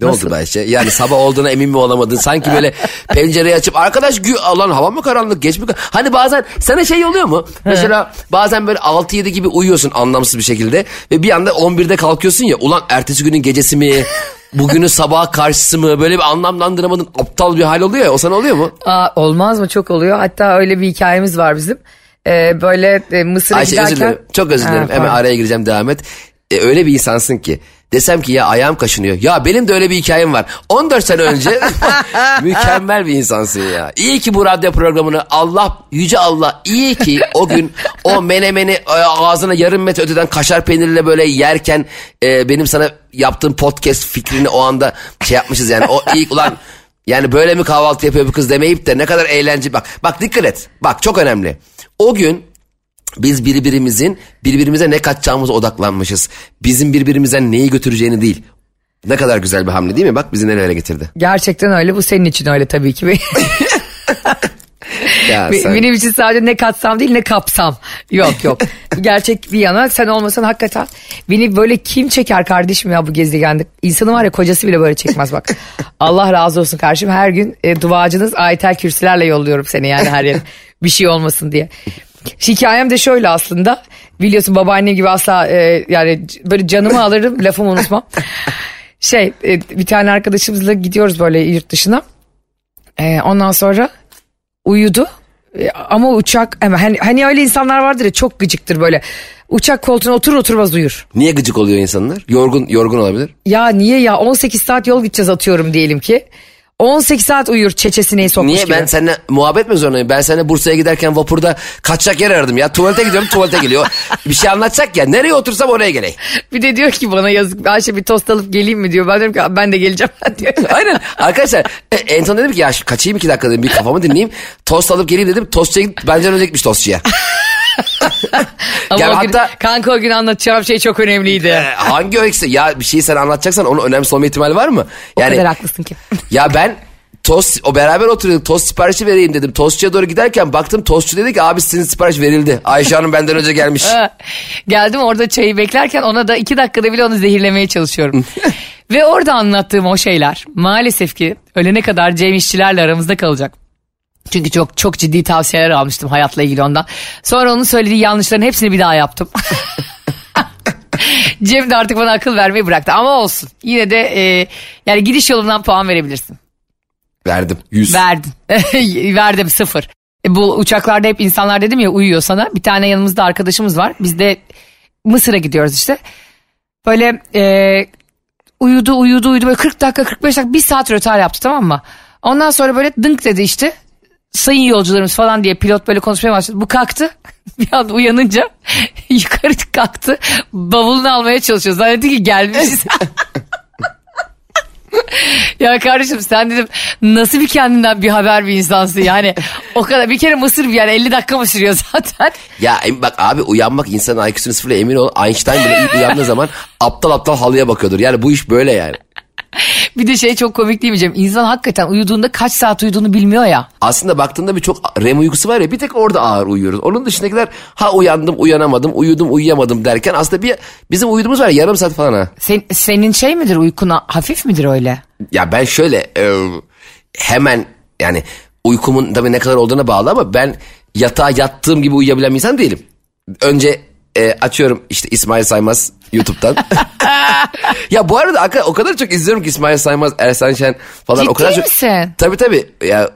Ne oldu Bayşe? Yani sabah olduğuna emin mi olamadın? Sanki böyle pencereyi açıp arkadaş gü lan hava mı karanlık geç mi? Hani bazen sana şey oluyor mu? Mesela bazen böyle 6-7 gibi uyuyorsun anlamsız bir şekilde ve bir anda 11'de kalkıyorsun ya ulan ertesi günün gecesi mi? Bugünün sabah karşısı mı? Böyle bir anlamlandıramadın aptal bir hal oluyor ya o sana oluyor mu? Aa, olmaz mı? Çok oluyor. Hatta öyle bir hikayemiz var bizim. Ee, böyle e, Mısır'a Ayşe giderken... özür dilerim. Çok özür dilerim. Ha, Hemen araya gireceğim devam et. E, öyle bir insansın ki. Desem ki ya ayağım kaşınıyor. Ya benim de öyle bir hikayem var. 14 sene önce mükemmel bir insansın ya. İyi ki bu radyo programını Allah, yüce Allah iyi ki o gün o menemeni e, ağzına yarım metre öteden kaşar peyniriyle böyle yerken e, benim sana yaptığım podcast fikrini o anda şey yapmışız yani. O ilk ulan yani böyle mi kahvaltı yapıyor bu kız demeyip de ne kadar eğlenceli. Bak bak dikkat et. Bak çok önemli. O gün biz birbirimizin birbirimize ne katacağımıza odaklanmışız. Bizim birbirimizden neyi götüreceğini değil. Ne kadar güzel bir hamle değil mi? Bak bizi nerelere getirdi. Gerçekten öyle. Bu senin için öyle tabii ki. Ya sen- Benim için sadece ne katsam değil ne kapsam. Yok yok. Gerçek bir yana sen olmasan hakikaten beni böyle kim çeker kardeşim ya bu gezegende. İnsanı var ya kocası bile böyle çekmez bak. Allah razı olsun kardeşim. Her gün e, duacınız ayetel kürsülerle yolluyorum seni yani her yere. bir şey olmasın diye. Hikayem de şöyle aslında. Biliyorsun babaannem gibi asla e, yani böyle canımı alırım lafımı unutmam. Şey e, bir tane arkadaşımızla gidiyoruz böyle yurt dışına. E, ondan sonra uyudu. E, Ama uçak hani, hani öyle insanlar vardır ya çok gıcıktır böyle. Uçak koltuğuna otur oturmaz uyur. Niye gıcık oluyor insanlar? Yorgun yorgun olabilir. Ya niye ya 18 saat yol gideceğiz atıyorum diyelim ki. 18 saat uyur çeçesine sokmuş Niye gibi. ben seninle muhabbet mi zorundayım? Ben seninle Bursa'ya giderken vapurda kaçacak yer aradım ya. Tuvalete gidiyorum tuvalete geliyor. Bir şey anlatacak ya. Nereye otursam oraya geleyim. Bir de diyor ki bana yazık Ayşe bir tost alıp geleyim mi diyor. Ben diyorum ki ben de geleceğim diyor. Aynen. Arkadaşlar e, en son dedim ki ya kaçayım iki dakika dedim. Bir kafamı dinleyeyim. Tost alıp geleyim dedim. Tostçuya git. Benden önce gitmiş tostçuya. Ama Yani o gün, hatta- kanka o gün anlatacağım şey çok önemliydi. E, hangi öyküsü? Ya bir şeyi sen anlatacaksan onun önemsiz olma ihtimali var mı? o Yani kadar haklısın ki. ya ben tost o beraber oturuyorduk tost siparişi vereyim dedim. Tostçuya doğru giderken baktım tostçu dedi ki abi sizin sipariş verildi. Ayşe Hanım benden önce gelmiş. Geldim orada çayı beklerken ona da iki dakikada bile onu zehirlemeye çalışıyorum. Ve orada anlattığım o şeyler maalesef ki ölene kadar Cem İşçilerle aramızda kalacak. Çünkü çok çok ciddi tavsiyeler almıştım hayatla ilgili ondan. Sonra onun söylediği yanlışların hepsini bir daha yaptım. Cem de artık bana akıl vermeyi bıraktı ama olsun. Yine de e, yani gidiş yolundan puan verebilirsin. Verdim 100. Verdin. Verdim sıfır. E, bu uçaklarda hep insanlar dedim ya uyuyor sana. Bir tane yanımızda arkadaşımız var. Biz de Mısır'a gidiyoruz işte. Böyle e, uyudu uyudu uyudu böyle 40 dakika 45 dakika bir saat rötar yaptı tamam mı? Ondan sonra böyle dınk dedi işte. Sayın yolcularımız falan diye pilot böyle konuşmaya başladı. Bu kalktı. Bir anda uyanınca yukarı kalktı. Bavulunu almaya çalışıyor. Zannetti ki gelmişiz. ya kardeşim sen dedim nasıl bir kendinden bir haber bir insansın yani. O kadar bir kere Mısır bir yani 50 dakika mı sürüyor zaten. Ya em- bak abi uyanmak insanın IQ'sunu sıfırla emin ol. Einstein bile ilk uyandığı zaman aptal aptal halıya bakıyordur. Yani bu iş böyle yani. Bir de şey çok komik değil mi Cem? İnsan hakikaten uyuduğunda kaç saat uyuduğunu bilmiyor ya. Aslında baktığında bir çok REM uykusu var ya bir tek orada ağır uyuyoruz. Onun dışındakiler ha uyandım uyanamadım uyudum uyuyamadım derken aslında bir bizim uyuduğumuz var ya yarım saat falan ha. Sen, senin şey midir uykuna hafif midir öyle? Ya ben şöyle e, hemen yani uykumun tabii ne kadar olduğuna bağlı ama ben yatağa yattığım gibi uyuyabilen bir insan değilim. Önce e, açıyorum işte İsmail Saymaz YouTube'dan. ya bu arada o kadar çok izliyorum ki İsmail Saymaz, Ersan Şen falan Ciddi o kadar çok. misin? Tabii tabii ya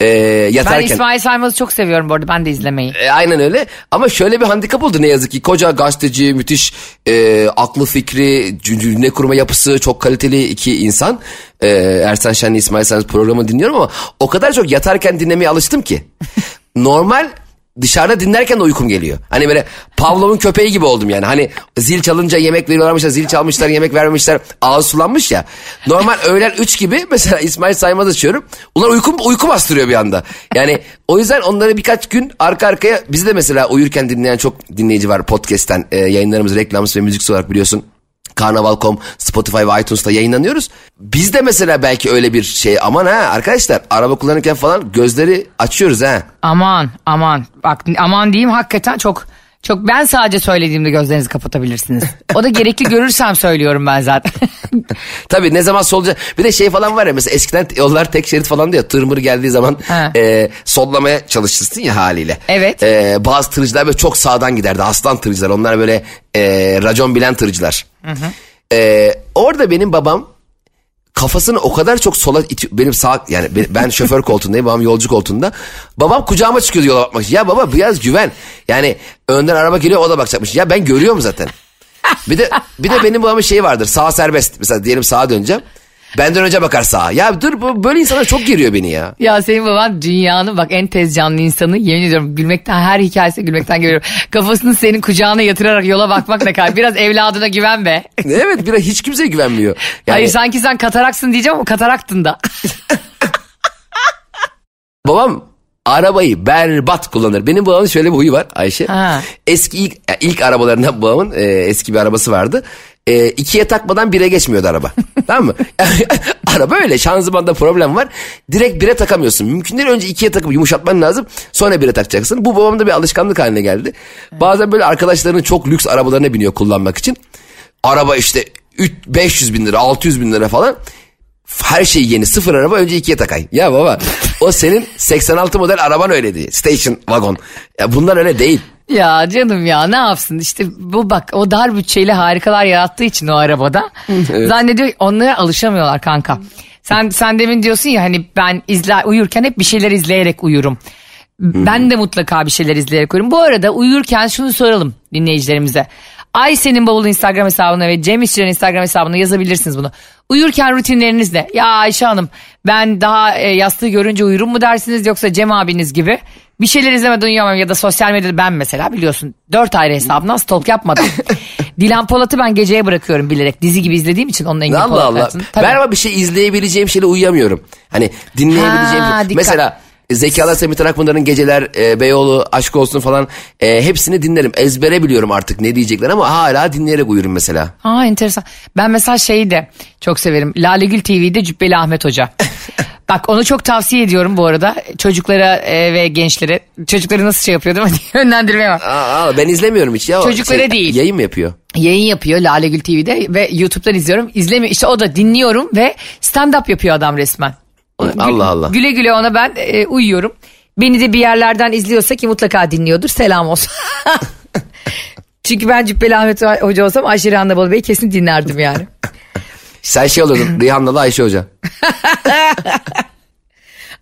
e, Ben yatarken. İsmail Saymaz'ı çok seviyorum bu arada. Ben de izlemeyi. E, aynen öyle ama şöyle bir handikap oldu ne yazık ki. Koca gazeteci, müthiş e, aklı fikri, cümle kurma yapısı çok kaliteli iki insan. E, Ersan Şen'le İsmail Saymaz programı dinliyorum ama o kadar çok yatarken dinlemeye alıştım ki. Normal dışarıda dinlerken de uykum geliyor. Hani böyle Pavlov'un köpeği gibi oldum yani. Hani zil çalınca yemek veriyorlarmış da zil çalmışlar yemek vermemişler ağız sulanmış ya. Normal öğlen 3 gibi mesela İsmail Saymaz açıyorum. Ulan uykum, uyku bastırıyor bir anda. Yani o yüzden onları birkaç gün arka arkaya bizi de mesela uyurken dinleyen çok dinleyici var podcast'ten e, yayınlarımız reklamsız ve müziksiz olarak biliyorsun. Karnaval.com, Spotify ve iTunes'ta yayınlanıyoruz. Biz de mesela belki öyle bir şey aman ha arkadaşlar araba kullanırken falan gözleri açıyoruz ha. Aman aman. Bak aman diyeyim hakikaten çok çok ben sadece söylediğimde gözlerinizi kapatabilirsiniz. O da gerekli görürsem söylüyorum ben zaten. Tabii ne zaman solca bir de şey falan var ya mesela eskiden yollar tek şerit falan diyor tırmır geldiği zaman Ha. e, sollamaya çalışırsın ya haliyle. Evet. E, bazı tırcılar böyle çok sağdan giderdi aslan tırcılar onlar böyle e, racon bilen tırcılar. E, orada benim babam kafasını o kadar çok sola itiyor. Benim sağ yani be- ben şoför koltuğundayım babam yolcu koltuğunda. Babam kucağıma çıkıyordu yola bakmak için. Ya baba biraz güven. Yani önden araba geliyor o da bakacakmış. Ya ben görüyorum zaten. Bir de bir de benim babamın şeyi vardır. Sağ serbest. Mesela diyelim sağa döneceğim. Benden önce bakar sağa. Ya dur bu böyle insanlar çok geriyor beni ya. ya senin baban dünyanın bak en tez canlı insanı yemin ediyorum gülmekten her hikayesi gülmekten geliyorum. Kafasını senin kucağına yatırarak yola bakmak ne kadar biraz evladına güven be. Evet bir de hiç kimseye güvenmiyor. Yani Hayır sanki sen kataraksın diyeceğim ama kataraktın da. babam arabayı berbat kullanır. Benim babamın şöyle bir huyu var Ayşe. Ha. Eski ilk, ilk arabalarından babamın e, eski bir arabası vardı. E, ikiye takmadan bire geçmiyordu araba. tamam mı? araba öyle şanzımanda problem var. Direkt bire takamıyorsun. Mümkün değil önce ikiye takıp yumuşatman lazım. Sonra bire takacaksın. Bu babamda bir alışkanlık haline geldi. Bazen böyle arkadaşlarının çok lüks arabalarına biniyor kullanmak için. Araba işte 3, 500 bin lira 600 bin lira falan. Her şey yeni sıfır araba önce ikiye takay. Ya baba o senin 86 model araban öyleydi. Station wagon. Ya bunlar öyle değil. Ya canım ya ne yapsın işte bu bak o dar bütçeyle harikalar yarattığı için o arabada zannediyor onlara alışamıyorlar kanka. Sen sen demin diyorsun ya hani ben izler uyurken hep bir şeyler izleyerek uyurum. Ben de mutlaka bir şeyler izleyerek uyurum. Bu arada uyurken şunu soralım dinleyicilerimize. Ayşe'nin bavulu Instagram hesabına ve Cem İşçilerin Instagram hesabına yazabilirsiniz bunu. Uyurken rutinleriniz ne? Ya Ayşe Hanım ben daha e, yastığı görünce uyurum mu dersiniz yoksa Cem abiniz gibi bir şeyler izlemeden uyuyamam ya da sosyal medyada ben mesela biliyorsun dört ayrı hesabından stalk yapmadım. Dilan Polat'ı ben geceye bırakıyorum bilerek dizi gibi izlediğim için onun Engin Allah Allah. Ben ama bir şey izleyebileceğim şeyle uyuyamıyorum. Hani dinleyebileceğim. Ha, şey- dikkat. Mesela Zeki Alasya Ümit Akpınar'ın geceler, e, Beyoğlu, Aşk Olsun falan e, hepsini dinlerim. Ezbere biliyorum artık ne diyecekler ama hala dinleyerek uyurum mesela. Aa enteresan. Ben mesela şeyi de çok severim. Lale Gül TV'de Cübbeli Ahmet Hoca. Bak onu çok tavsiye ediyorum bu arada. Çocuklara e, ve gençlere. Çocukları nasıl şey yapıyor değil mi? Yönlendirmeye var. Aa, aa, ben izlemiyorum hiç ya. Çocuklara değil. Yayın mı yapıyor? Yayın yapıyor Lale Gül TV'de ve YouTube'dan izliyorum. İzlemiyor. İşte o da dinliyorum ve stand up yapıyor adam resmen. Allah Allah. Güle güle ona ben e, uyuyorum. Beni de bir yerlerden izliyorsa ki mutlaka dinliyordur. Selam olsun. Çünkü ben Cübbeli Ahmet Hoca olsam Ayşe Rihanna Bolu Bey'i kesin dinlerdim yani. Sen şey olurdun Rihannalı Ayşe Hoca.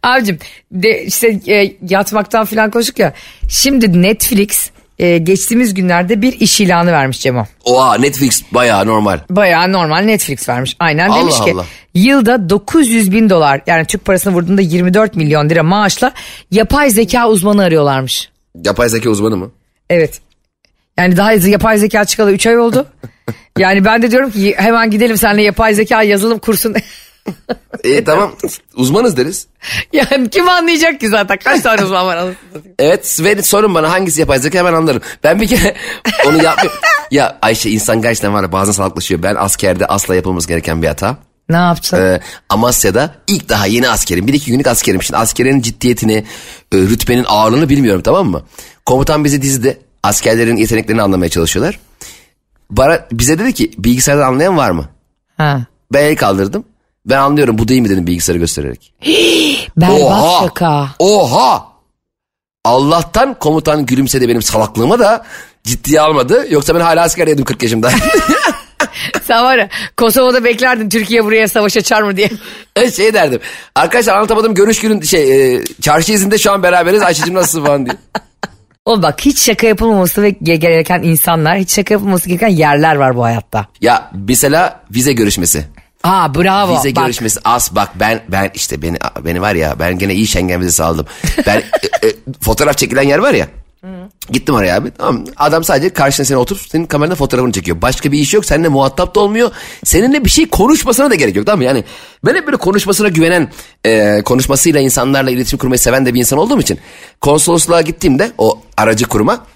Abicim de işte e, yatmaktan falan konuştuk ya. Şimdi Netflix e, geçtiğimiz günlerde bir iş ilanı vermiş Cemo. Oha Netflix bayağı normal. Bayağı normal Netflix vermiş. Aynen Allah demiş ki Allah. yılda 900 bin dolar yani Türk parasını vurduğunda 24 milyon lira maaşla yapay zeka uzmanı arıyorlarmış. Yapay zeka uzmanı mı? Evet. Yani daha yapay zeka çıkalı 3 ay oldu. Yani ben de diyorum ki hemen gidelim seninle yapay zeka yazılım kursun. E, tamam uzmanız deriz. yani kim anlayacak ki zaten kaç tane uzman var anasını. Evet ve sorun bana hangisi yapay zeka hemen anlarım. Ben bir kere onu yapmıyorum. ya Ayşe insan gerçekten var ya bazen salaklaşıyor. Ben askerde asla yapılması gereken bir hata. Ne yaptın? Ee, Amasya'da ilk daha yeni askerim. Bir iki günlük askerim. Şimdi askerin ciddiyetini, e, rütbenin ağırlığını bilmiyorum tamam mı? Komutan bizi dizdi. Askerlerin yeteneklerini anlamaya çalışıyorlar. Bana, bize dedi ki bilgisayardan anlayan var mı? Ha. Ben el kaldırdım. Ben anlıyorum bu değil mi dedim bilgisayarı göstererek. Berbat şaka. Oha! Allah'tan komutan gülümsedi benim salaklığıma da ciddiye almadı. Yoksa ben hala askerdeydim 40 yaşımda. Sen var ya Kosova'da beklerdin Türkiye buraya savaş açar mı diye. Evet, şey derdim. Arkadaşlar anlatamadım görüş günün şey e, çarşı izinde şu an beraberiz. Ayşe'cim nasılsın falan diye. Oğlum bak hiç şaka yapılmaması ve gereken insanlar, hiç şaka yapılması gereken yerler var bu hayatta. Ya mesela vize görüşmesi. Aa bravo. Vize bak. görüşmesi az bak ben ben işte beni beni var ya ben gene iyi Schengen vizesi aldım. Ben e, e, fotoğraf çekilen yer var ya. Gittim oraya abi. Tamam. Adam sadece karşına seni oturup senin kamerada fotoğrafını çekiyor. Başka bir iş yok. Seninle muhatap da olmuyor. Seninle bir şey konuşmasına da gerek yok. Tamam mı? Yani ben hep böyle konuşmasına güvenen, e, konuşmasıyla insanlarla iletişim kurmayı seven de bir insan olduğum için konsolosluğa gittiğimde o aracı kuruma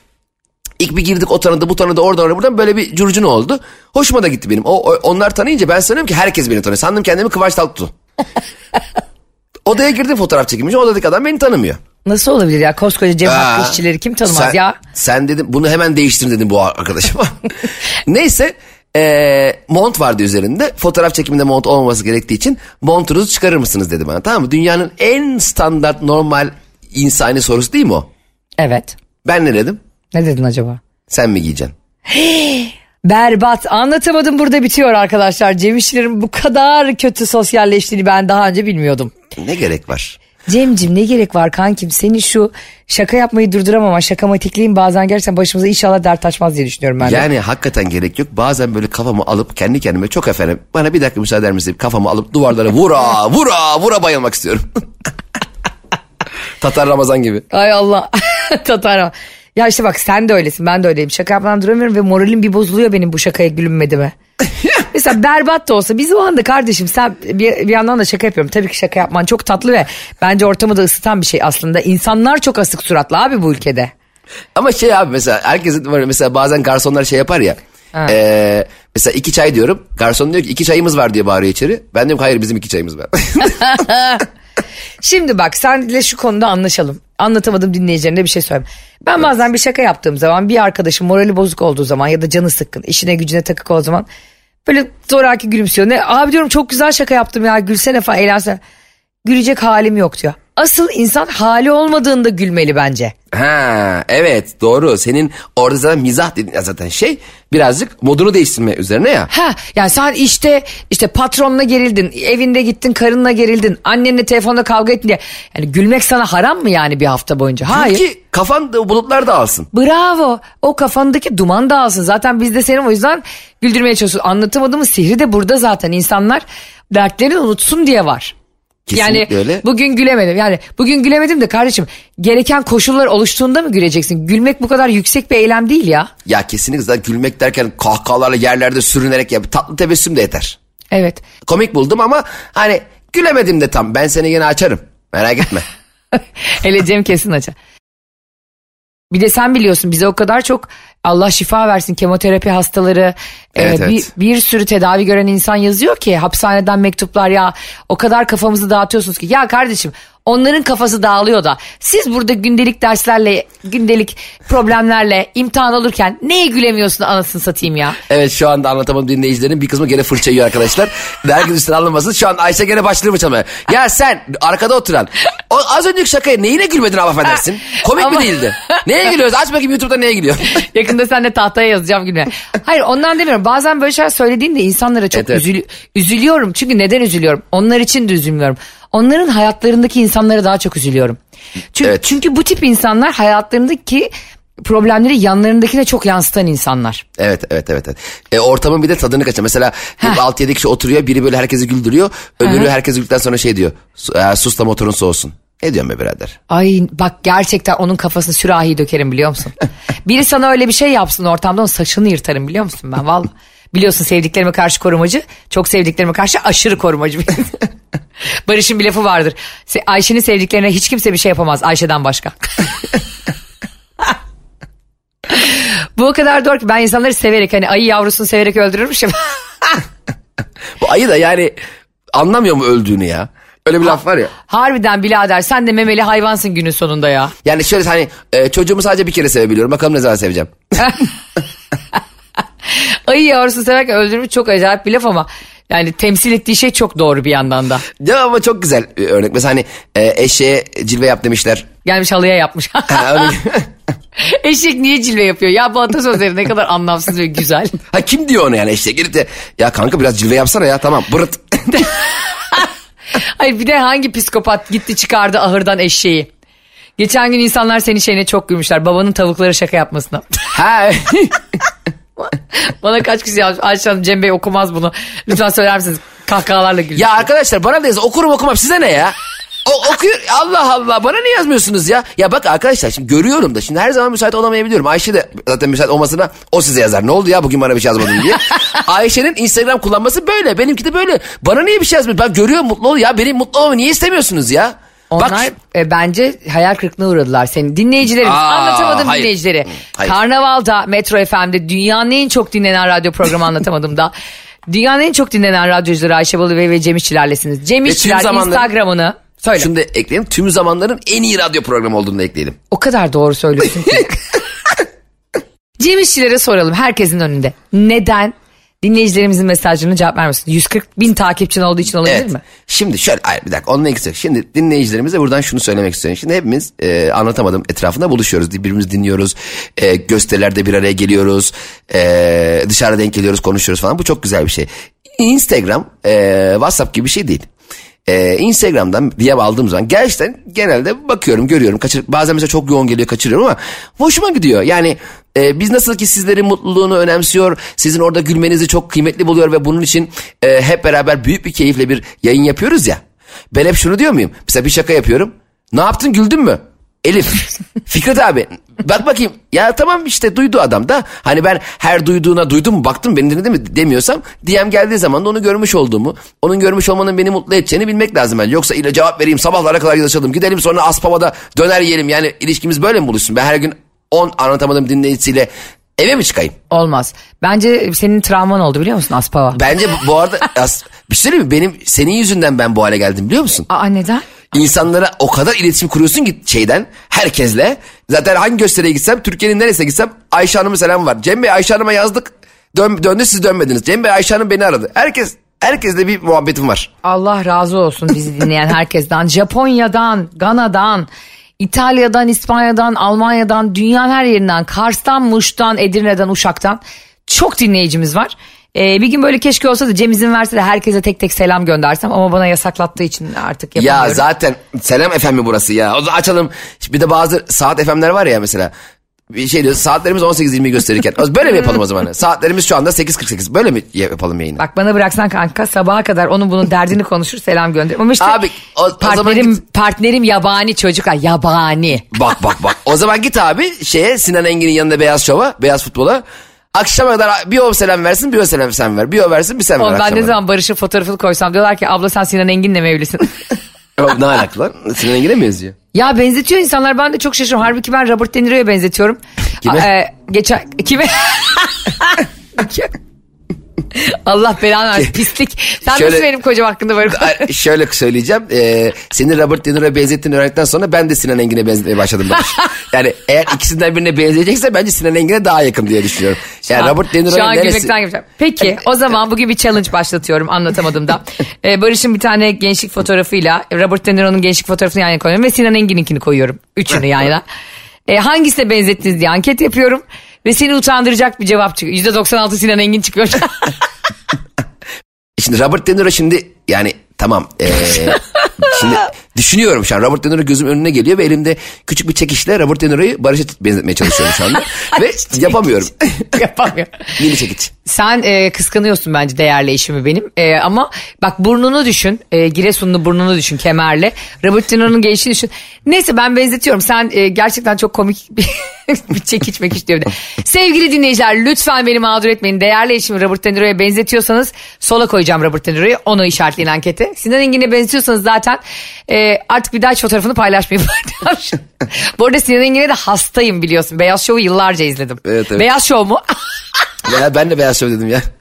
İlk bir girdik o tanıdı bu tanıdı oradan oraya buradan böyle bir curcuna oldu. Hoşuma da gitti benim. O, o- onlar tanıyınca ben sanıyorum ki herkes beni tanıyor. Sandım kendimi Kıvanç Tatlıtuğ. Odaya girdim fotoğraf çekilmiş. Odadaki adam beni tanımıyor. Nasıl olabilir ya koskoca Cem Hakkı işçileri kim tanımaz sen, ya? Sen dedim bunu hemen değiştirin dedim bu arkadaşıma. Neyse eee, mont vardı üzerinde. Fotoğraf çekiminde mont olmaması gerektiği için montunuzu çıkarır mısınız dedi bana. Tamam mı? Dünyanın en standart normal insani sorusu değil mi o? Evet. Ben ne dedim? Ne dedin acaba? Sen mi giyeceksin? Berbat. Anlatamadım burada bitiyor arkadaşlar. Cem İşçilerin bu kadar kötü sosyalleştiğini ben daha önce bilmiyordum. Ne gerek var? Cemcim ne gerek var kankim senin şu şaka yapmayı durduramama şakamatikliğin bazen gerçekten başımıza inşallah dert açmaz diye düşünüyorum ben de. Yani hakikaten gerek yok. Bazen böyle kafamı alıp kendi kendime çok efendim bana bir dakika müsaade eder misin? Kafamı alıp duvarlara vura vura vura bayılmak istiyorum. Tatar Ramazan gibi. Ay Allah Tatar Ya işte bak sen de öylesin ben de öyleyim. Şaka yapmadan duramıyorum ve moralim bir bozuluyor benim bu şakaya gülünmedi mi? Mesela berbat da olsa biz o anda kardeşim sen bir, bir yandan da şaka yapıyorum. Tabii ki şaka yapman çok tatlı ve bence ortamı da ısıtan bir şey aslında. İnsanlar çok asık suratlı abi bu ülkede. Ama şey abi mesela herkesin var mesela bazen garsonlar şey yapar ya. eee, mesela iki çay diyorum. Garson diyor ki iki çayımız var diye bağırıyor içeri. Ben diyorum ki hayır bizim iki çayımız var. Şimdi bak senle şu konuda anlaşalım. Anlatamadım dinleyicilerine bir şey söyleyeyim. Ben bazen bir şaka yaptığım zaman bir arkadaşım morali bozuk olduğu zaman ya da canı sıkkın işine gücüne takık olduğu zaman böyle zoraki gülümsüyor. Ne abi diyorum çok güzel şaka yaptım ya gülsene falan eğlensene. Gülecek halim yok diyor. Asıl insan hali olmadığında gülmeli bence. ha evet doğru. Senin orada zaten mizah dediğin zaten şey birazcık modunu değiştirme üzerine ya. Ha yani sen işte işte patronla gerildin, evinde gittin, karınla gerildin, annenle telefonda kavga ettin diye. Yani gülmek sana haram mı yani bir hafta boyunca? Hayır. Çünkü kafan da bulutlar da alsın. Bravo. O kafandaki duman dağılsın. Zaten biz de seni o yüzden güldürmeye çalışıyoruz. Anlatamadığımız sihri de burada zaten. insanlar dertlerini unutsun diye var. Kesinlikle yani öyle. bugün gülemedim. Yani bugün gülemedim de kardeşim gereken koşullar oluştuğunda mı güleceksin? Gülmek bu kadar yüksek bir eylem değil ya. Ya kesinlikle zaten gülmek derken kahkahalarla yerlerde sürünerek ya tatlı tebessüm de yeter. Evet. Komik buldum ama hani gülemedim de tam. Ben seni yine açarım. Merak etme. Hele Cem kesin açar. Bir de sen biliyorsun bize o kadar çok Allah şifa versin kemoterapi hastaları Evet, evet. bir, bir sürü tedavi gören insan yazıyor ki hapishaneden mektuplar ya o kadar kafamızı dağıtıyorsunuz ki ya kardeşim onların kafası dağılıyor da siz burada gündelik derslerle gündelik problemlerle imtihan olurken neye gülemiyorsun anasını satayım ya. Evet şu anda anlatamadım dinleyicilerin bir kısmı gene fırça yiyor arkadaşlar. Herkes üstüne alınmasın. Şu an Ayşe gene başlıyor mı çalmaya? Ya sen arkada oturan o az önceki şakaya neyine gülmedin ama affedersin? Komik Ama- mi değildi? Neye gülüyoruz? Aç bakayım YouTube'da neye gülüyor? Yakında sen de tahtaya yazacağım gibi. Hayır ondan demiyorum. Bazen böyle şeyler söylediğinde insanlara çok Evet, evet. üzülü- üzülüyorum. Çünkü neden üzülüyorum? Onlar için de üzülmüyorum. Onların hayatlarındaki insanlara daha çok üzülüyorum. Çünkü, Evet. çünkü bu tip insanlar hayatlarındaki problemleri yanlarındakine çok yansıtan insanlar. Evet evet evet. evet. E, ortamın bir de tadını kaçır. Mesela Heh. 6-7 kişi oturuyor. Biri böyle herkesi güldürüyor. Öbürü Hı hı. herkes güldükten sonra şey diyor. "Su- e, Sus da motorun soğusun. Ne diyorsun be birader? Ay bak gerçekten onun kafasını sürahi dökerim biliyor musun? Biri sana öyle bir şey yapsın ortamda onun saçını yırtarım biliyor musun ben valla. Biliyorsun sevdiklerime karşı korumacı, çok sevdiklerime karşı aşırı korumacı. Barış'ın bir lafı vardır. Ayşe'nin sevdiklerine hiç kimse bir şey yapamaz Ayşe'den başka. Bu o kadar doğru ki ben insanları severek hani ayı yavrusunu severek öldürürmüşüm. Bu ayı da yani anlamıyor mu öldüğünü ya? Öyle bir laf var ya. Harbiden birader sen de memeli hayvansın günün sonunda ya. Yani şöyle hani e, çocuğumu sadece bir kere sevebiliyorum. Bakalım ne zaman seveceğim. Ayı yavrusunu severken öldürmüş çok acayip bir laf ama yani temsil ettiği şey çok doğru bir yandan da. Ya ama çok güzel bir örnek. Mesela hani e, eşeğe cilve yap demişler. Gelmiş halıya yapmış. Ha, öyle- Eşek niye cilve yapıyor? Ya bu atasözleri ne kadar anlamsız ve güzel. ha kim diyor onu yani işte gelip de ya kanka biraz cilve yapsana ya tamam bırıt. Hayır bir de hangi psikopat gitti çıkardı ahırdan eşeği. Geçen gün insanlar senin şeyine çok gülmüşler. Babanın tavukları şaka yapmasına. ha Bana kaç kişi yazmış. Ayşe Hanım Cem Bey okumaz bunu. Lütfen söyler misiniz? Kahkahalarla gülüyor. Ya arkadaşlar bana da yazın okurum okumam size ne ya? O, okuyor Allah Allah bana niye yazmıyorsunuz ya? Ya bak arkadaşlar şimdi görüyorum da şimdi her zaman müsait olamayabiliyorum. Ayşe de zaten müsait olmasına o size yazar. Ne oldu ya bugün bana bir şey yazmadın diye. Ayşe'nin Instagram kullanması böyle. Benimki de böyle. Bana niye bir şey yazmıyor? Ben görüyorum mutlu ol ya. Benim mutlu olmamı niye istemiyorsunuz ya? Onlar Bak e, bence hayal kırıklığına uğradılar senin. Dinleyicilerim Aa, anlatamadım hayır. dinleyicileri. Hayır. Karnaval'da Metro FM'de dünyanın en çok dinlenen radyo programı anlatamadım da. Dünyanın en çok dinlenen radyocuları Ayşe Balıbey ve Cem İşçilerlesiniz. Cem tüm İşçiler Instagram'ını söyle. şunu da ekleyelim. Tüm zamanların en iyi radyo programı olduğunu da ekleyelim. O kadar doğru söylüyorsun ki. Cem İşçilere soralım herkesin önünde. Neden dinleyicilerimizin mesajlarına cevap vermiyorsun? 140 bin takipçin olduğu için olabilir Evet. mi? Şimdi şöyle hayır bir dakika onunla ilgisi yok. Şimdi dinleyicilerimize buradan şunu söylemek istiyorum. Şimdi hepimiz e, anlatamadım etrafında buluşuyoruz. Birbirimizi dinliyoruz. E, gösterilerde bir araya geliyoruz. E, dışarıda denk geliyoruz konuşuyoruz falan. Bu çok güzel bir şey. Instagram e, WhatsApp gibi bir şey değil. Ee, Instagram'dan DM aldığım zaman gerçekten genelde bakıyorum görüyorum. Kaçır, bazen mesela çok yoğun geliyor kaçırıyorum ama hoşuma gidiyor. Yani e, biz nasıl ki sizlerin mutluluğunu önemsiyor sizin orada gülmenizi çok kıymetli buluyor ve bunun için e, hep beraber büyük bir keyifle bir yayın yapıyoruz ya. Ben hep şunu diyor muyum? Mesela bir şaka yapıyorum. Ne yaptın güldün mü Elif Fikret abi bak bakayım ya tamam işte duydu adam da hani ben her duyduğuna duydum mu baktım beni dinledi mi demiyorsam DM geldiği zaman da onu görmüş olduğumu onun görmüş olmanın beni mutlu edeceğini bilmek lazım bence. Yoksa ile cevap vereyim sabahlara kadar yazışalım gidelim sonra Aspava'da döner yiyelim yani ilişkimiz böyle mi buluşsun ben her gün 10 anlatamadığım dinleyicisiyle eve mi çıkayım? Olmaz. Bence senin travman oldu biliyor musun Aspava? Bence bu, bu arada as- bir şey mi benim senin yüzünden ben bu hale geldim biliyor musun? Aa neden? İnsanlara o kadar iletişim kuruyorsun ki şeyden herkesle. Zaten hangi gösteriye gitsem Türkiye'nin neresine gitsem Ayşe Hanım'a selam var. Cem Bey Ayşe Hanım'a yazdık dön, döndü siz dönmediniz. Cem Bey Ayşe Hanım beni aradı. Herkes herkesle bir muhabbetim var. Allah razı olsun bizi dinleyen herkesten. Japonya'dan, Gana'dan, İtalya'dan, İspanya'dan, Almanya'dan, dünyanın her yerinden, Kars'tan, Muş'tan, Edirne'den, Uşak'tan çok dinleyicimiz var. Ee, bir gün böyle keşke olsa da Cem izin verse de herkese tek tek selam göndersem ama bana yasaklattığı için artık yapamıyorum. Ya zaten Selam FM mi burası ya? O zaman açalım. Bir de bazı saat FM'ler var ya mesela. Bir şey diyor saatlerimiz 18.20 gösterirken. Böyle mi yapalım o zaman? Saatlerimiz şu anda 8.48. Böyle mi yapalım yayını? Bak bana bıraksan kanka sabaha kadar onun bunun derdini konuşur selam gönderirim. Ama işte Abi, o- o partnerim, git- partnerim yabani çocuklar yabani. Bak bak bak. O zaman git abi şeye Sinan Engin'in yanında Beyaz Şov'a, Beyaz Futbol'a. Akşama kadar bir o selam versin, bir o selam sen ver. Bir o versin, bir sen ver Oğlum ben akşama ne kadar. zaman Barış'ın fotoğrafını koysam diyorlar ki abla sen Sinan Engin'le mi evlisin? Ne alaka lan? Sinan Engin'e mi yazıyor? ya benzetiyor insanlar ben de çok şaşırıyorum. Halbuki ben Robert De Niro'ya benzetiyorum. Kime? A- e, geçen kime? Allah belanı versin pislik. Sen Şöyle- nasıl benim kocam hakkında böyle Ay, Şöyle söyleyeceğim. Ee, seni Robert De Niro'ya benzettiğini öğrendikten sonra ben de Sinan Engin'e benzetmeye başladım Barış. yani eğer ikisinden birine benzeyecekse bence Sinan Engin'e daha yakın diye düşünüyorum. Yani Robert De Şu Niro'ya an neresi... gülmekten. Peki o zaman bugün bir challenge başlatıyorum anlatamadım da. Ee, Barış'ın bir tane gençlik fotoğrafıyla Robert De Niro'nun gençlik fotoğrafını yan yana koyuyorum ve Sinan Engin'inkini koyuyorum. Üçünü yan yana. Ee, hangisine benzettiniz diye anket yapıyorum. Ve seni utandıracak bir cevap çıkıyor. %96 Sinan Engin çıkıyor. Şimdi Robert De Niro şimdi yani tamam ee, şimdi düşünüyorum şu an Robert De Niro gözüm önüne geliyor ve elimde küçük bir çekişle Robert De Niro'yu Barış'a benzetmeye çalışıyorum şu anda ve yapamıyorum. Yapamıyor. Mini çekiç. Sen e, kıskanıyorsun bence değerli eşimi benim. E, ama bak burnunu düşün. E, Giresunlu burnunu düşün kemerle. Robert De Niro'nun gelişini düşün. Neyse ben benzetiyorum. Sen e, gerçekten çok komik bir, bir çekiç mekiç diyor. Sevgili dinleyiciler lütfen beni mağdur etmeyin. Değerli eşimi Robert De Niro'ya benzetiyorsanız sola koyacağım Robert De Niro'yu. Onu işaretleyin ankete. Sinan Engin'e benzetiyorsanız zaten e, artık bir daha hiç fotoğrafını paylaşmayayım. Bu arada Sinan Engin'e de hastayım biliyorsun. Beyaz Show'u yıllarca izledim. Evet, evet. Beyaz Show mu? Ya ben de Beyaz Show dedim ya.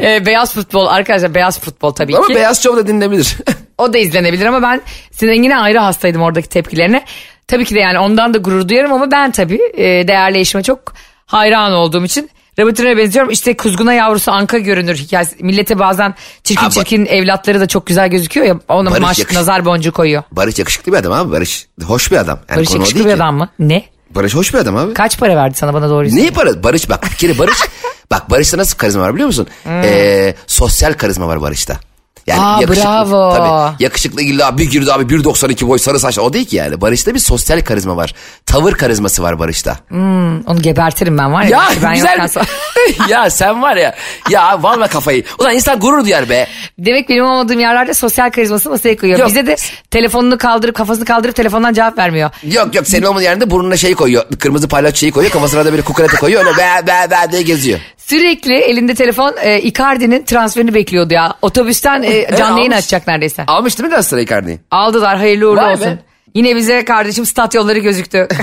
Ee, beyaz futbol arkadaşlar beyaz futbol tabii Ama ki. Beyaz Show da dinlenebilir. O da izlenebilir ama ben Sinan Engin'e ayrı hastaydım oradaki tepkilerine. Tabii ki de yani ondan da gurur duyarım ama ben tabii e, değerli eşime çok hayran olduğum için Niro'ya benziyorum. İşte kuzguna yavrusu anka görünür hikayesi. Millete bazen çirkin Aa, ba- çirkin evlatları da çok güzel gözüküyor ya. Ona Barış maş, yakış- nazar boncuğu koyuyor. Barış yakışıklı bir adam abi. Barış hoş bir adam. Yani Barış yakışıklı bir ki. adam mı? Ne? Barış hoş bir adam abi. Kaç para verdi sana bana söyle. Neyi para? Barış bak bir kere Barış bak Barış'ta nasıl karizma var biliyor musun? Ee, sosyal karizma var Barış'ta. Yani Hmm. Aa, bravo. Tabii, yakışıklı illa bir girdi abi 1.92 boy sarı saç o değil ki yani. Barış'ta bir sosyal karizma var. Tavır karizması var Barış'ta. Onu gebertirim ben var ya. Ya ben güzel. ya sen var ya. Ya valla kafayı. Ulan insan gurur duyar be. Demek benim olmadığım yerlerde sosyal karizması masaya koyuyor. Yok. Bize de telefonunu kaldırıp kafasını kaldırıp telefondan cevap vermiyor. Yok yok senin olmadığı yerinde burnuna şey koyuyor. Kırmızı palyaço şeyi koyuyor. Kafasına da böyle kukurete koyuyor. Öyle be be be diye geziyor. Sürekli elinde telefon e, Icardi'nin transferini bekliyordu ya. Otobüsten e, canlı yayın almış. açacak neredeyse. Almış değil mi Galatasaray Icardi'yi? Aldılar hayırlı uğurlu Vay be. Yine bize kardeşim stat yolları gözüktü.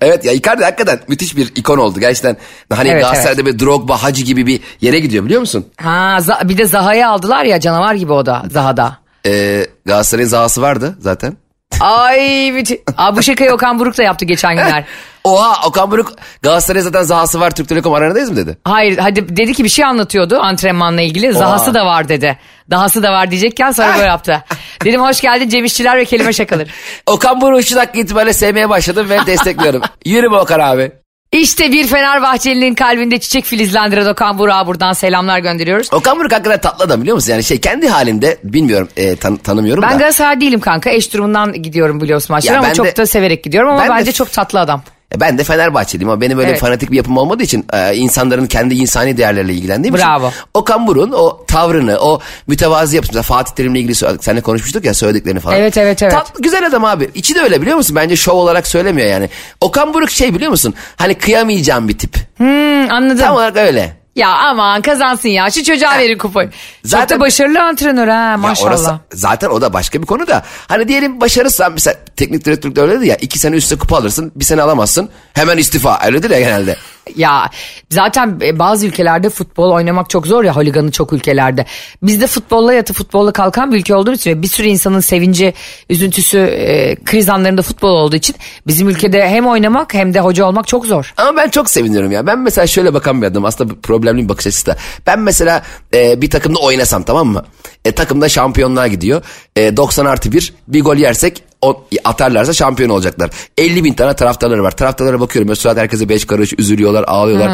Evet ya Icardi hakikaten müthiş bir ikon oldu. Gerçekten hani Evet, Galatasaray'da bir Drogba, Hacı gibi bir yere gidiyor biliyor musun? ha bir de Zaha'yı aldılar ya canavar gibi o da Zaha'da. Ee, Galatasaray'ın zahası vardı zaten. Ay müthiş. Aa, bu şakayı Okan Buruk da yaptı geçen günler. Oha Okan Buruk Galatasaray'ın zaten zahası var Türk Telekom arenadayız mı dedi? Hayır hadi dedi ki bir şey anlatıyordu antrenmanla ilgili. Zahası da var dedi. Dahası da var diyecekken sonra böyle yaptı. Dedim hoş geldin Cem İşçiler ve kelime şakaları. Okan Buruk'u şu dakika itibariyle sevmeye başladım ve destekliyorum. Yürü be Okan abi. İşte bir Fenerbahçeli'nin kalbinde çiçek filizlendiren Okan Burak'a buradan selamlar gönderiyoruz. Okan Buruk hakikaten tatlı adam biliyor musun? Yani şey kendi halinde bilmiyorum e, tan- tanımıyorum Ben da. Galatasaray değilim kanka. Eş durumundan gidiyorum biliyorsun maçlara ama ben çok de- da severek gidiyorum ama ben de- bence çok tatlı adam. E, Ben de Fenerbahçeliyim ama benim öyle Evet. fanatik bir yapım olmadığı için e, insanların kendi insani değerleriyle ilgilendiğim Bravo. için. Okan Buruk'un o tavrını, o mütevazi yapısı. Mesela Fatih Terim'le ilgili seninle konuşmuştuk ya söylediklerini falan. Evet, evet, evet. Tatlı, güzel adam abi. İçi de öyle biliyor musun? Bence şov olarak söylemiyor yani. Okan Buruk şey biliyor musun? Hani kıyamayacağım bir tip. Hmm, anladım. Tam olarak öyle. Ya aman kazansın ya şu çocuğa verin kupayı. Çok Zaten- da başarılı antrenör ha maşallah. orası, zaten o da başka bir konu da. Hani diyelim başarırsan mesela teknik direktörlük de öyledir ya. iki sene üstte kupa alırsın bir sene alamazsın. Hemen istifa öyledir ya genelde. Ya zaten e, bazı ülkelerde futbol oynamak çok zor ya holiganı çok ülkelerde. Bizde futbolla yatı futbolla kalkan bir ülke olduğumuz için bir sürü insanın sevinci, üzüntüsü, e, kriz anlarında futbol olduğu için bizim ülkede hem oynamak hem de hoca olmak çok zor. Ama ben çok seviniyorum ya. Ben mesela şöyle bakan bir adamım. Aslında problemli bir bakış açısı da. Ben mesela e, bir takımda oynasam tamam mı? E, takımda şampiyonluğa gidiyor. E, 90 artı 1 bir gol yersek o, atarlarsa şampiyon olacaklar. 50 bin tane taraftarları var. Taraftarlara bakıyorum. Mesela herkese beş karış üzülüyorlar ağlıyorlar.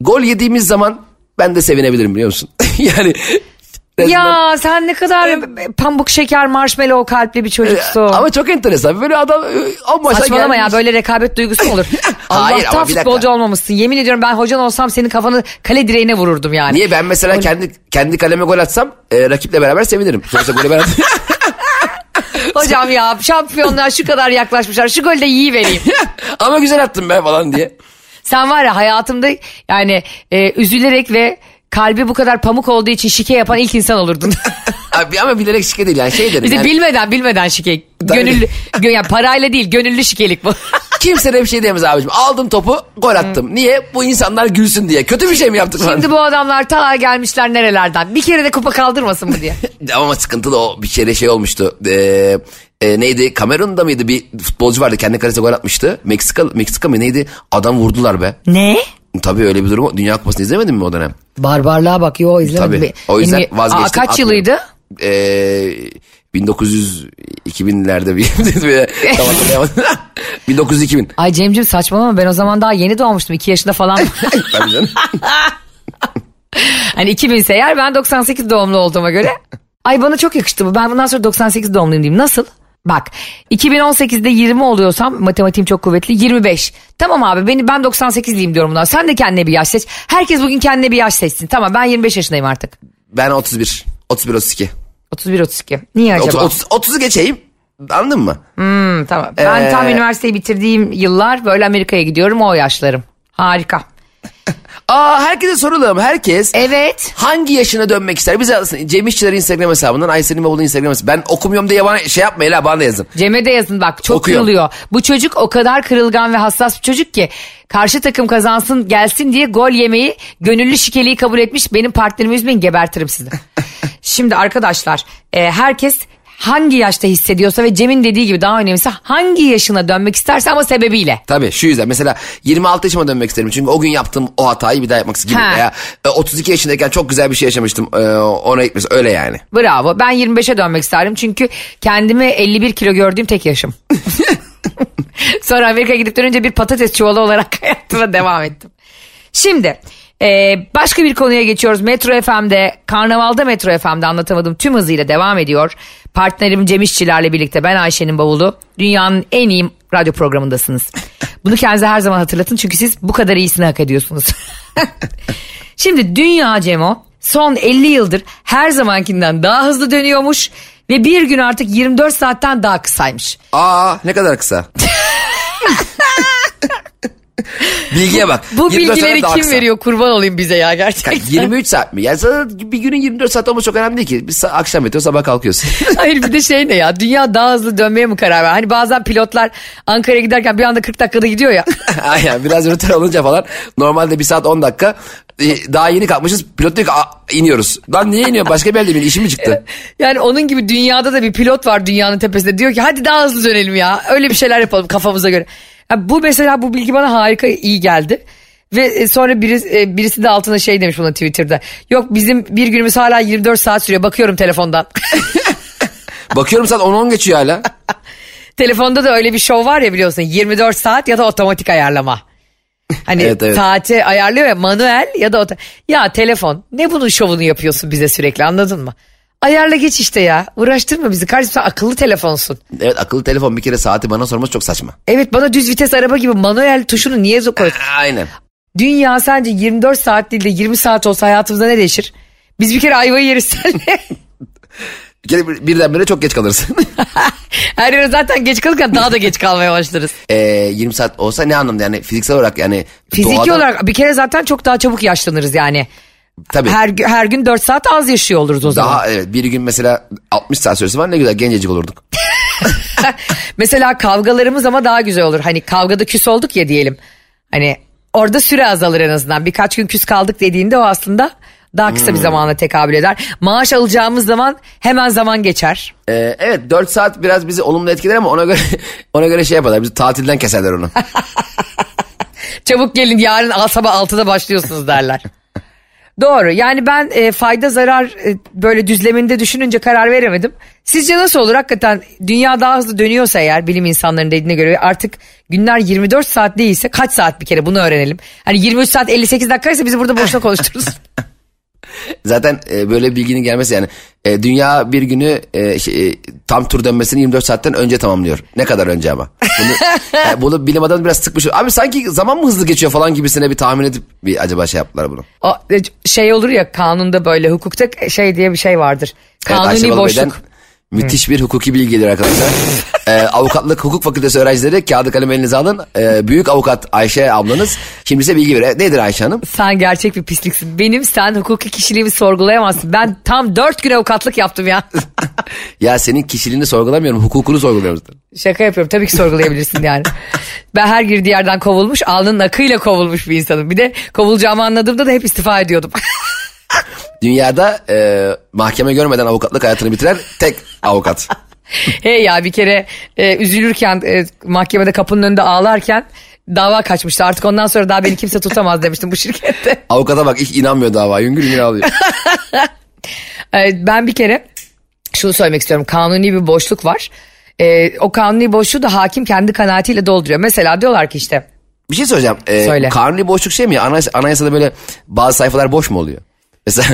Gol yediğimiz zaman ben de sevinebilirim biliyor musun? yani Ya sen ne kadar pamuk şeker marshmallow kalpli bir çocuksun. Ama çok enteresan. Böyle adam e, o maça Saçmalama gelmiş. ya böyle rekabet duygusu olur? Hayır, Allah'tan futbolcu olmamışsın. Yemin ediyorum ben hocan olsam senin kafanı kale direğine vururdum yani. Niye ben mesela kendi kendi kaleme gol atsam e, rakiple beraber sevinirim. Sonuçta golü ben Hocam ya şampiyonluğa şu kadar yaklaşmışlar. Şu golü de iyi vereyim. Ama güzel attım be falan diye. Sen var ya hayatımda yani e, üzülerek ve kalbi bu kadar pamuk olduğu için şike yapan ilk insan olurdun. Abi ama bilerek şike değil yani şey derim. Bize yani, bilmeden bilmeden şike. Gönüllü, gö, yani parayla değil gönüllü şikelik bu. Kimse de bir şey diyemez abicim. Aldım topu gol attım. Niye? Bu insanlar gülsün diye. Kötü bir şey mi yaptık? Şimdi bu adamlar ta gelmişler nerelerden. Bir kere de kupa kaldırmasın mı diye. Ama sıkıntılı o bir kere şey olmuştu. Ee, e, neydi? Kamerun'da mıydı bir futbolcu vardı. Kendi kalesine gol atmıştı. Meksika, Meksika mı neydi? Adam vurdular be. Ne? Tabii öyle bir durum. Dünya Kupası'nı izlemedin mi o dönem? Barbarlığa bak yo izlemedim. Tabii. O yüzden Benim- vazgeçtim. Aa, kaç atmıyorum. yılıydı? Ee, 1900 2000'lerde bir tam hatırlayamadım. 1900 2000. Ay Cemcim saçmalama ben o zaman daha yeni doğmuştum. 2 yaşında falan. Tabii canım. hani 2000 ise eğer ben 98 doğumlu olduğuma göre. Ay bana çok yakıştı bu. Ben bundan sonra 98 doğumluyum diyeyim. Nasıl? Bak 2018'de 20 oluyorsam matematiğim çok kuvvetli 25. Tamam abi beni ben 98'liyim diyorum bundan. Sen de kendine bir yaş seç. Herkes bugün kendine bir yaş seçsin. Tamam ben 25 yaşındayım artık. Ben 31. 31 32. 31 32. Niye acaba? 30, 30'u geçeyim. Anladın mı? Hmm, tamam. Ben Ee, tam üniversiteyi bitirdiğim yıllar böyle Amerika'ya gidiyorum o yaşlarım. Harika. Aa herkese soralım. Herkes Evet. hangi yaşına dönmek ister? Bize yazsın. Cem İşçiler Instagram hesabından Aysel'in babalı Instagram hesabı. Ben okumuyorum diye bana şey yapmayın ha bana da yazın. Cem'e de yazın bak çok Okuyorum. kırılıyor. Bu çocuk o kadar kırılgan ve hassas bir çocuk ki karşı takım kazansın gelsin diye gol yemeyi gönüllü şikeliği kabul etmiş. Benim partnerimi üzmeyin gebertirim sizi. Şimdi arkadaşlar e, herkes hangi yaşta hissediyorsa ve Cem'in dediği gibi daha önemlisi hangi yaşına dönmek isterse ama sebebiyle. Tabii şu yüzden mesela 26 yaşıma dönmek isterim çünkü o gün yaptığım o hatayı bir daha yapmak gibi Ha. veya e, 32 yaşındayken çok güzel bir şey yaşamıştım e, ona gitmesi öyle yani. Bravo. Ben 25'e dönmek isterdim çünkü kendimi 51 kilo gördüğüm tek yaşım. Sonra Amerika'ya gidip dönünce bir patates çuvalı olarak hayatıma devam ettim. Şimdi e, başka bir konuya geçiyoruz. Metro FM'de, Karnaval'da Metro FM'de anlatamadığım tüm hızıyla devam ediyor. Partnerim Cem İşçilerle birlikte ben Ayşe'nin bavulu. Dünyanın en iyi radyo programındasınız. Bunu kendinize her zaman hatırlatın çünkü siz bu kadar iyisini hak ediyorsunuz. Şimdi dünya Cemo son 50 yıldır her zamankinden daha hızlı dönüyormuş ve bir gün artık 24 saatten daha kısaymış. Aa ne kadar kısa. Bilgiye bak. Bu 24 bilgileri kim kısa. veriyor kurban olayım bize ya gerçekten. 23 saat mi? Ya zaten bir günün 24 saat olması çok önemli değil ki. Biz akşam yatıyor sabah kalkıyorsun. Hayır bir de şey ne ya dünya daha hızlı dönmeye mi karar ver? Hani bazen pilotlar Ankara'ya giderken bir anda 40 dakikada gidiyor ya. Aynen biraz rötar olunca falan normalde bir saat 10 dakika e, daha yeni kalkmışız pilot diyor ki "Aa, iniyoruz. Lan niye iniyor başka bir yerde mi işim mi çıktı? Yani onun gibi dünyada da bir pilot var dünyanın tepesinde. Diyor ki hadi daha hızlı dönelim ya. Öyle bir şeyler yapalım kafamıza göre. Bu mesela bu bilgi bana harika iyi geldi. Ve e, sonra birisi, e, birisi de altına şey demiş buna Twitter'da. Yok bizim bir günümüz hala 24 saat sürüyor. Bakıyorum telefondan. Bakıyorum saat 10-10 geçiyor hala. Telefonda da öyle bir şov var ya biliyorsun. 24 saat ya da otomatik ayarlama. Hani Evet, evet. saati ayarlıyor ya manuel ya da oto... Ya telefon ne bunun şovunu yapıyorsun bize sürekli anladın mı? Ayarla geç işte ya. Uğraştırma bizi. Kardeşim sen akıllı telefonsun. Evet akıllı telefon bir kere saati bana sorması çok saçma. Evet bana düz vites araba gibi manuel tuşunu niye koyuyorsun? Aynen. Dünya sence 24 saat değil de 20 saat olsa hayatımızda ne değişir? Biz bir kere ayvayı yeriz seninle. Bir kere bir- birdenbire çok geç kalırsın. Her yere zaten geç kalırken daha da geç kalmaya başlarız. e, 20 saat olsa ne anlamda yani fiziksel olarak yani. Fiziki doğada- olarak bir kere zaten çok daha çabuk yaşlanırız yani. Tabii. Her, her gün 4 saat az yaşıyor oluruz o zaman. Daha evet bir gün mesela 60 saat süresi var ne güzel gencecik olurduk. Mesela kavgalarımız ama daha güzel olur. Hani kavgada küs olduk ya diyelim. Hani orada süre azalır en azından. Birkaç gün küs kaldık dediğinde o aslında daha kısa Hmm. bir zamana tekabül eder. Maaş alacağımız zaman hemen zaman geçer. Ee, evet 4 saat biraz bizi olumlu etkiler ama ona göre ona göre şey yaparlar. Bizi tatilden keserler onu. Çabuk gelin yarın sabah 6'da başlıyorsunuz derler. Doğru yani ben e, fayda zarar e, böyle düzleminde düşününce karar veremedim. Sizce nasıl olur hakikaten dünya daha hızlı dönüyorsa eğer bilim insanlarının dediğine göre artık günler 24 saat değilse kaç saat bir kere bunu öğrenelim. Hani 23 saat 58 dakikaysa bizi burada boşuna konuştururuz. Zaten e, böyle bilginin gelmesi yani e, dünya bir günü e, şey, e, tam tur dönmesini 24 saatten önce tamamlıyor. Ne kadar önce ama. Bunu, yani bunu bilim adamı biraz sıkmış. Abi sanki zaman mı hızlı geçiyor falan gibisine bir tahmin edip bir acaba şey yaptılar bunu. O, e, şey olur ya kanunda böyle hukukta şey diye bir şey vardır. Evet, Kanuni Balıbey'den boşluk. Müthiş bir hukuki bilgi gelir arkadaşlar. Ee, avukatlık hukuk fakültesi öğrencileri kağıdı kalem elinize alın. Ee, büyük avukat Ayşe ablanız şimdi size bilgi veriyor. Nedir Ayşe Hanım? Sen gerçek bir pisliksin. Benim sen hukuki kişiliğimi sorgulayamazsın. Ben tam dört gün avukatlık yaptım ya. Ya senin kişiliğini sorgulamıyorum, hukukunu sorguluyorum. Şaka yapıyorum. Tabii ki sorgulayabilirsin yani. Ben her girdiği yerden kovulmuş, alnının akıyla kovulmuş bir insanım. Bir de kovulacağımı anladığımda da hep istifa ediyordum. Dünyada e, mahkeme görmeden avukatlık hayatını bitiren tek avukat. hey ya bir kere e, üzülürken e, mahkemede kapının önünde ağlarken dava kaçmıştı. Artık ondan sonra daha beni kimse tutamaz demiştim bu şirkette. Avukata bak hiç inanmıyor dava. Hüngür hüngür ağlıyor. E, ben bir kere şunu söylemek istiyorum. Kanuni bir boşluk var. E, o kanuni boşluğu da hakim kendi kanaatiyle dolduruyor. Mesela diyorlar ki işte Bir şey söyleyeceğim. Ee, Söyle. Kanuni boşluk şey mi ya? Anayasa, anayasada böyle bazı sayfalar boş mu oluyor? Mesela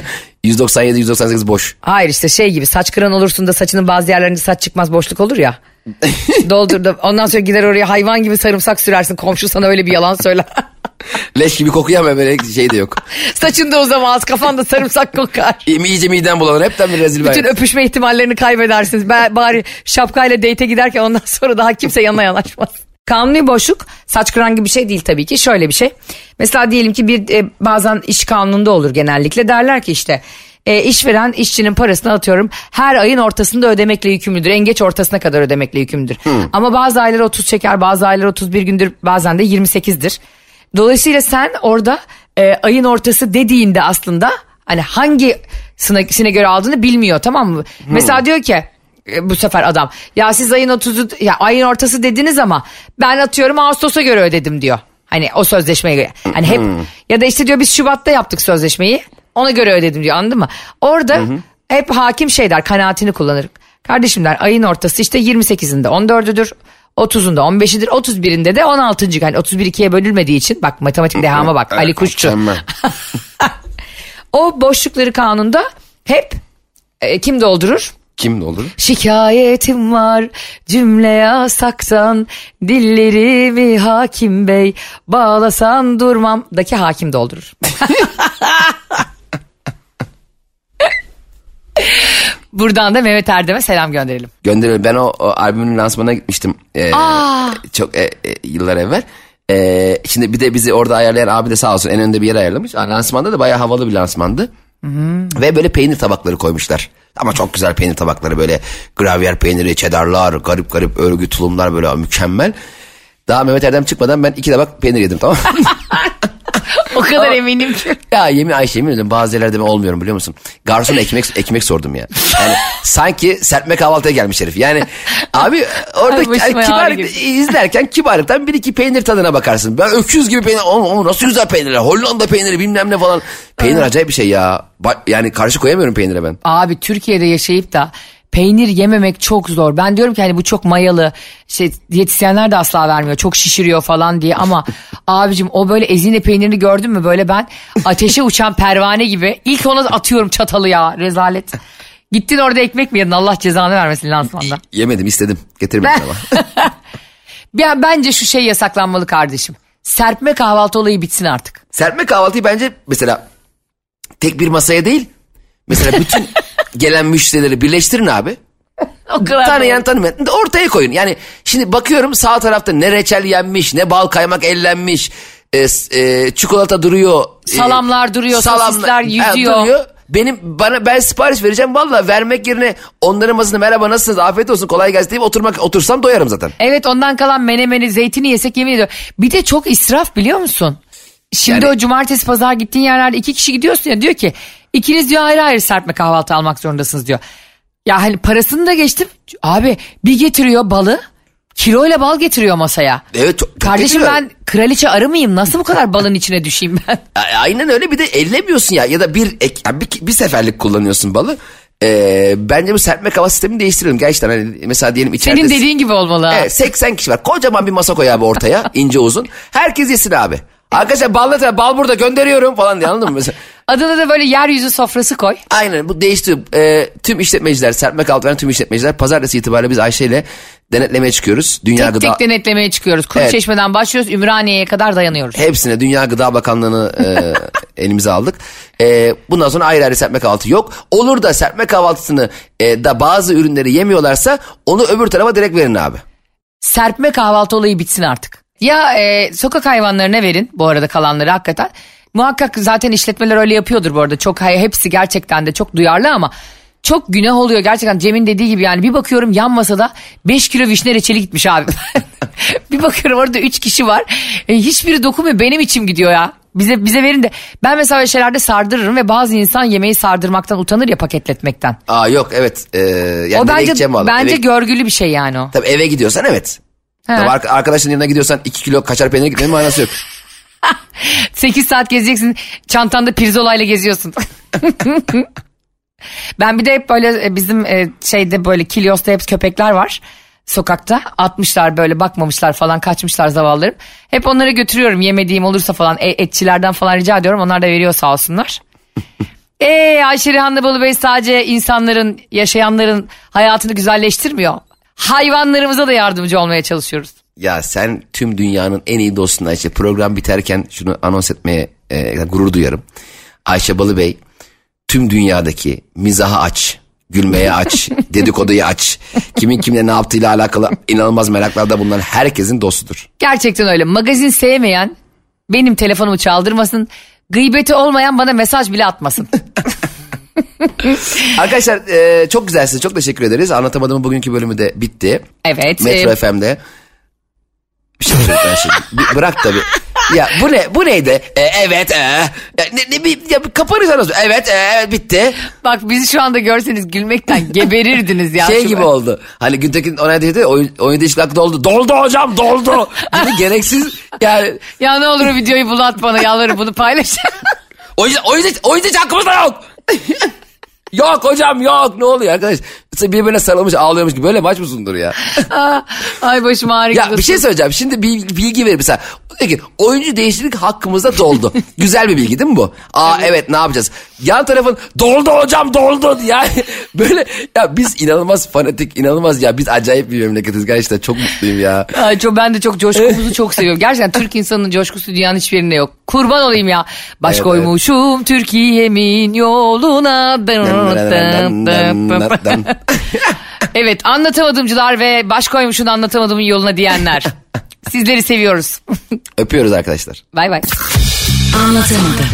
197 198 boş. Hayır işte şey gibi saç kıran olursun da saçının bazı yerlerinde saç çıkmaz boşluk olur ya. Doldurdu. Ondan sonra gider oraya hayvan gibi sarımsak sürersin. Komşu sana öyle bir yalan söyler. Leş gibi kokuyor ama böyle şey de yok. Saçın da uzamaz kafanda sarımsak kokar. İyi- İyice miden bulanır. Hepten bir rezil Bütün öpüşme ihtimallerini kaybedersiniz. Ben bari şapkayla date'e giderken ondan sonra daha kimse yanına yanaşmaz. Kanuni boşluk saç kıran gibi bir şey değil tabii ki. Şöyle bir şey. Mesela diyelim ki bir e, bazen iş kanununda olur genellikle. Derler ki işte e, işveren işçinin parasını atıyorum her ayın ortasında ödemekle yükümlüdür. En geç ortasına kadar ödemekle yükümlüdür. Ama bazı aylar 30 çeker bazı aylar 31 gündür bazen de 28'dir. Dolayısıyla sen orada e, ayın ortası dediğinde aslında hani hangi sine göre aldığını bilmiyor tamam mı? Mesela diyor ki e, bu sefer adam. Ya siz ayın 30'u ya ayın ortası dediniz ama ben atıyorum Ağustos'a göre ödedim diyor. Hani o sözleşmeye göre. Hani hep ya da işte diyor biz Şubat'ta yaptık sözleşmeyi. Ona göre ödedim diyor anladın mı? Orada hep hakim şey der kanaatini kullanır. Kardeşim der ayın ortası işte 28'inde 14'üdür. 30'unda 15'idir 31'inde de 16. Yani 31 ikiye bölünmediği için bak matematik dehama bak Ali Kuşçu. O boşlukları kanunda hep e, kim doldurur? Kim olur? Şikayetim var cümle yasaktan dillerimi hakim bey bağlasan durmam daki hakim doldurur. Buradan da Mehmet Erdem'e selam gönderelim. Gönderelim. Ben o, o albümün lansmanına gitmiştim. Ee, çok e, e, yıllar evvel. Ee, şimdi bir de bizi orada ayarlayan abi de sağ olsun en önde bir yer ayarlamış. Aa, Lansmanda da bayağı havalı bir lansmandı. Ve böyle peynir tabakları koymuşlar. Ama çok güzel peynir tabakları böyle gravyer peyniri, cheddarlar, garip garip örgü tulumlar böyle mükemmel. Daha Mehmet Erdem çıkmadan ben iki tabak peynir yedim tamam? O kadar eminim ki. Ya yemin Ayşe yemin ederim bazı yerlerde ben olmuyorum biliyor musun? Garson ekmek ekmek sordum ya. Yani sanki serpme kahvaltıya gelmiş herif. Yani abi orada Ay, yani kibar, izlerken kibarlıktan bir iki peynir tadına bakarsın. Ben öküz gibi peynir. O, o nasıl güzel peynirler. Hollanda peyniri bilmem ne falan. Peynir acayip bir şey ya. Yani karşı koyamıyorum peynire ben. Abi Türkiye'de yaşayıp da peynir yememek çok zor. Ben diyorum ki hani bu çok mayalı. Şey diyetisyenler de asla vermiyor. Çok şişiriyor falan diye ama abicim o böyle ezine peynirini gördün mü böyle ben ateşe uçan pervane gibi ilk ona atıyorum çatalı ya rezalet. Gittin orada ekmek mi yedin Allah cezanı vermesin lansmanda. Yemedim istedim. Getirmedim ama. Bence şu şey yasaklanmalı kardeşim. Serpme kahvaltı olayı bitsin artık. Serpme kahvaltıyı bence mesela tek bir masaya değil. Mesela bütün gelen müşterileri birleştirin abi. O kadar Tanıyan tanımayan ortaya koyun. Yani şimdi bakıyorum sağ tarafta ne reçel yenmiş ne bal kaymak ellenmiş. e, e, çikolata duruyor. e, Salamlar duruyor, sosisler yüzüyor. duruyor. Benim bana ben sipariş vereceğim valla vermek yerine onların masasında merhaba nasılsınız afiyet olsun kolay gelsin deyip oturmak otursam doyarım zaten. Evet ondan kalan menemeni zeytini yesek yemin ediyorum. Bir de çok israf biliyor musun? Şimdi Yani- o cumartesi pazar gittiğin yerlerde iki kişi gidiyorsun ya diyor ki ikiniz diyor ayrı ayrı serpme kahvaltı almak zorundasınız diyor. Ya hani parasını da geçtim. Abi bir getiriyor balı kiloyla bal getiriyor masaya. Evet çok, çok Kardeşim getiriyor. ben kraliçe arı mıyım? Nasıl bu kadar balın içine düşeyim ben? Aynen öyle bir de ellemiyorsun ya ya da bir ek, bir, bir seferlik kullanıyorsun balı. Ee, bence bu serpme kava sistemini değiştirelim gerçekten. Hani mesela diyelim içeride... Senin dediğin gibi olmalı. ha. Evet 80 kişi var. Kocaman bir masa koy abi ortaya ince uzun. Herkes yesin abi. Arkadaşlar bal ne bal burada gönderiyorum falan diye anladın mı? Mesela, Adına da böyle yeryüzü sofrası koy. aynen bu değişti. Ee, tüm işletmeciler, serpme kahvaltı veren tüm işletmeciler pazartesi itibariyle biz Ayşe ile denetlemeye çıkıyoruz. Dünya Tek Gıda... tek denetlemeye çıkıyoruz. Kuru Evet. çeşmeden başlıyoruz. Ümraniye'ye kadar dayanıyoruz. Hepsine Dünya Gıda Bakanlığı'nı e, elimize aldık. E, bundan sonra ayrı ayrı serpme kahvaltı yok. Olur da serpme kahvaltısını e, da bazı ürünleri yemiyorlarsa onu öbür tarafa direkt verin abi. serpme kahvaltı olayı bitsin artık. Ya e, sokak hayvanlarına verin bu arada kalanları hakikaten. Muhakkak zaten işletmeler öyle yapıyordur bu arada. Çok hepsi gerçekten de çok duyarlı ama çok günah oluyor gerçekten Cem'in dediği gibi yani bir bakıyorum yan masada 5 kilo vişne reçeli gitmiş abi. bir bakıyorum orada 3 kişi var. E, hiçbiri dokunmuyor benim içim gidiyor ya. Bize bize verin de ben mesela öyle şeylerde sardırırım ve bazı insan yemeği sardırmaktan utanır ya paketletmekten. Aa yok evet. E, yani o bence bence Eve- görgülü bir şey yani o. Tabii eve gidiyorsan evet. Tabii arka- arkadaşın yanına gidiyorsan 2 kilo kaçar peynir gitmenin manası yok. 8 saat gezeceksin çantanda pirzolayla geziyorsun. ben bir de hep böyle e, bizim e, şeyde böyle Kilyos'ta hep köpekler var sokakta. Atmışlar böyle bakmamışlar falan kaçmışlar zavallarım. Hep onları götürüyorum yemediğim olursa falan e, etçilerden falan rica ediyorum. Onlar da veriyor sağ olsunlar. Eee Ayşe Rihanna Balıbey sadece insanların yaşayanların hayatını güzelleştirmiyor. Hayvanlarımıza da yardımcı olmaya çalışıyoruz. Ya sen tüm dünyanın en iyi dostun Ayşe. Program biterken şunu anons etmeye e, gurur duyarım. Ayşe Balıbey tüm dünyadaki mizahı aç, gülmeye aç, dedikoduyu aç. Kimin kimle ne yaptığıyla alakalı inanılmaz meraklarda bulunan herkesin dostudur. Gerçekten öyle. Magazin sevmeyen benim telefonumu çaldırmasın. Gıybeti olmayan bana mesaj bile atmasın. Arkadaşlar e, çok güzelsiniz. Çok teşekkür ederiz. Anlatamadığım bugünkü bölümü de bitti. Evet. Metro e, FM'de. Bir şey ben şimdi. Bırak tabii. ya bu ne bu neydi? E, evet e. Ya, ne, ne, bir, ya, kapanırsanız evet e, evet bitti. Bak bizi şu anda görseniz gülmekten geberirdiniz ya. şey gibi oldu. Hani Güntekin ona dedi oyun, oyun değişiklik doldu. Doldu hocam doldu. Gibi gereksiz yani Ya ne olur o videoyu bul at bana yalvarırım bunu paylaş. oyun, oyun, oyun değişiklik hakkımız da yok. yok hocam yok ne oluyor arkadaş? Birbirine sarılmış ağlıyormuş gibi böyle maç mısındır ya? Ay başım ağrıyor. Ya bir şey söyleyeceğim. Şimdi bir bilgi verir mesela. Diyor ki oyuncu değişiklik hakkımızda doldu. Güzel bir bilgi değil mi bu? Aa evet. ne yapacağız? Yan tarafın doldu hocam doldu. Yani böyle ya biz inanılmaz fanatik inanılmaz ya biz acayip bir memleketiz gerçekten çok mutluyum ya. Ay, çok, ben de çok coşkumuzu çok seviyorum. Gerçekten Türk insanının coşkusu dünyanın hiçbir yerinde yok. Kurban olayım ya. Baş Evet, koymuşum Türkiye'min yoluna. evet anlatamadımcılar ve baş koymuşun anlatamadığımın yoluna diyenler. Sizleri seviyoruz. Öpüyoruz arkadaşlar. bay bay. Anlatamadım.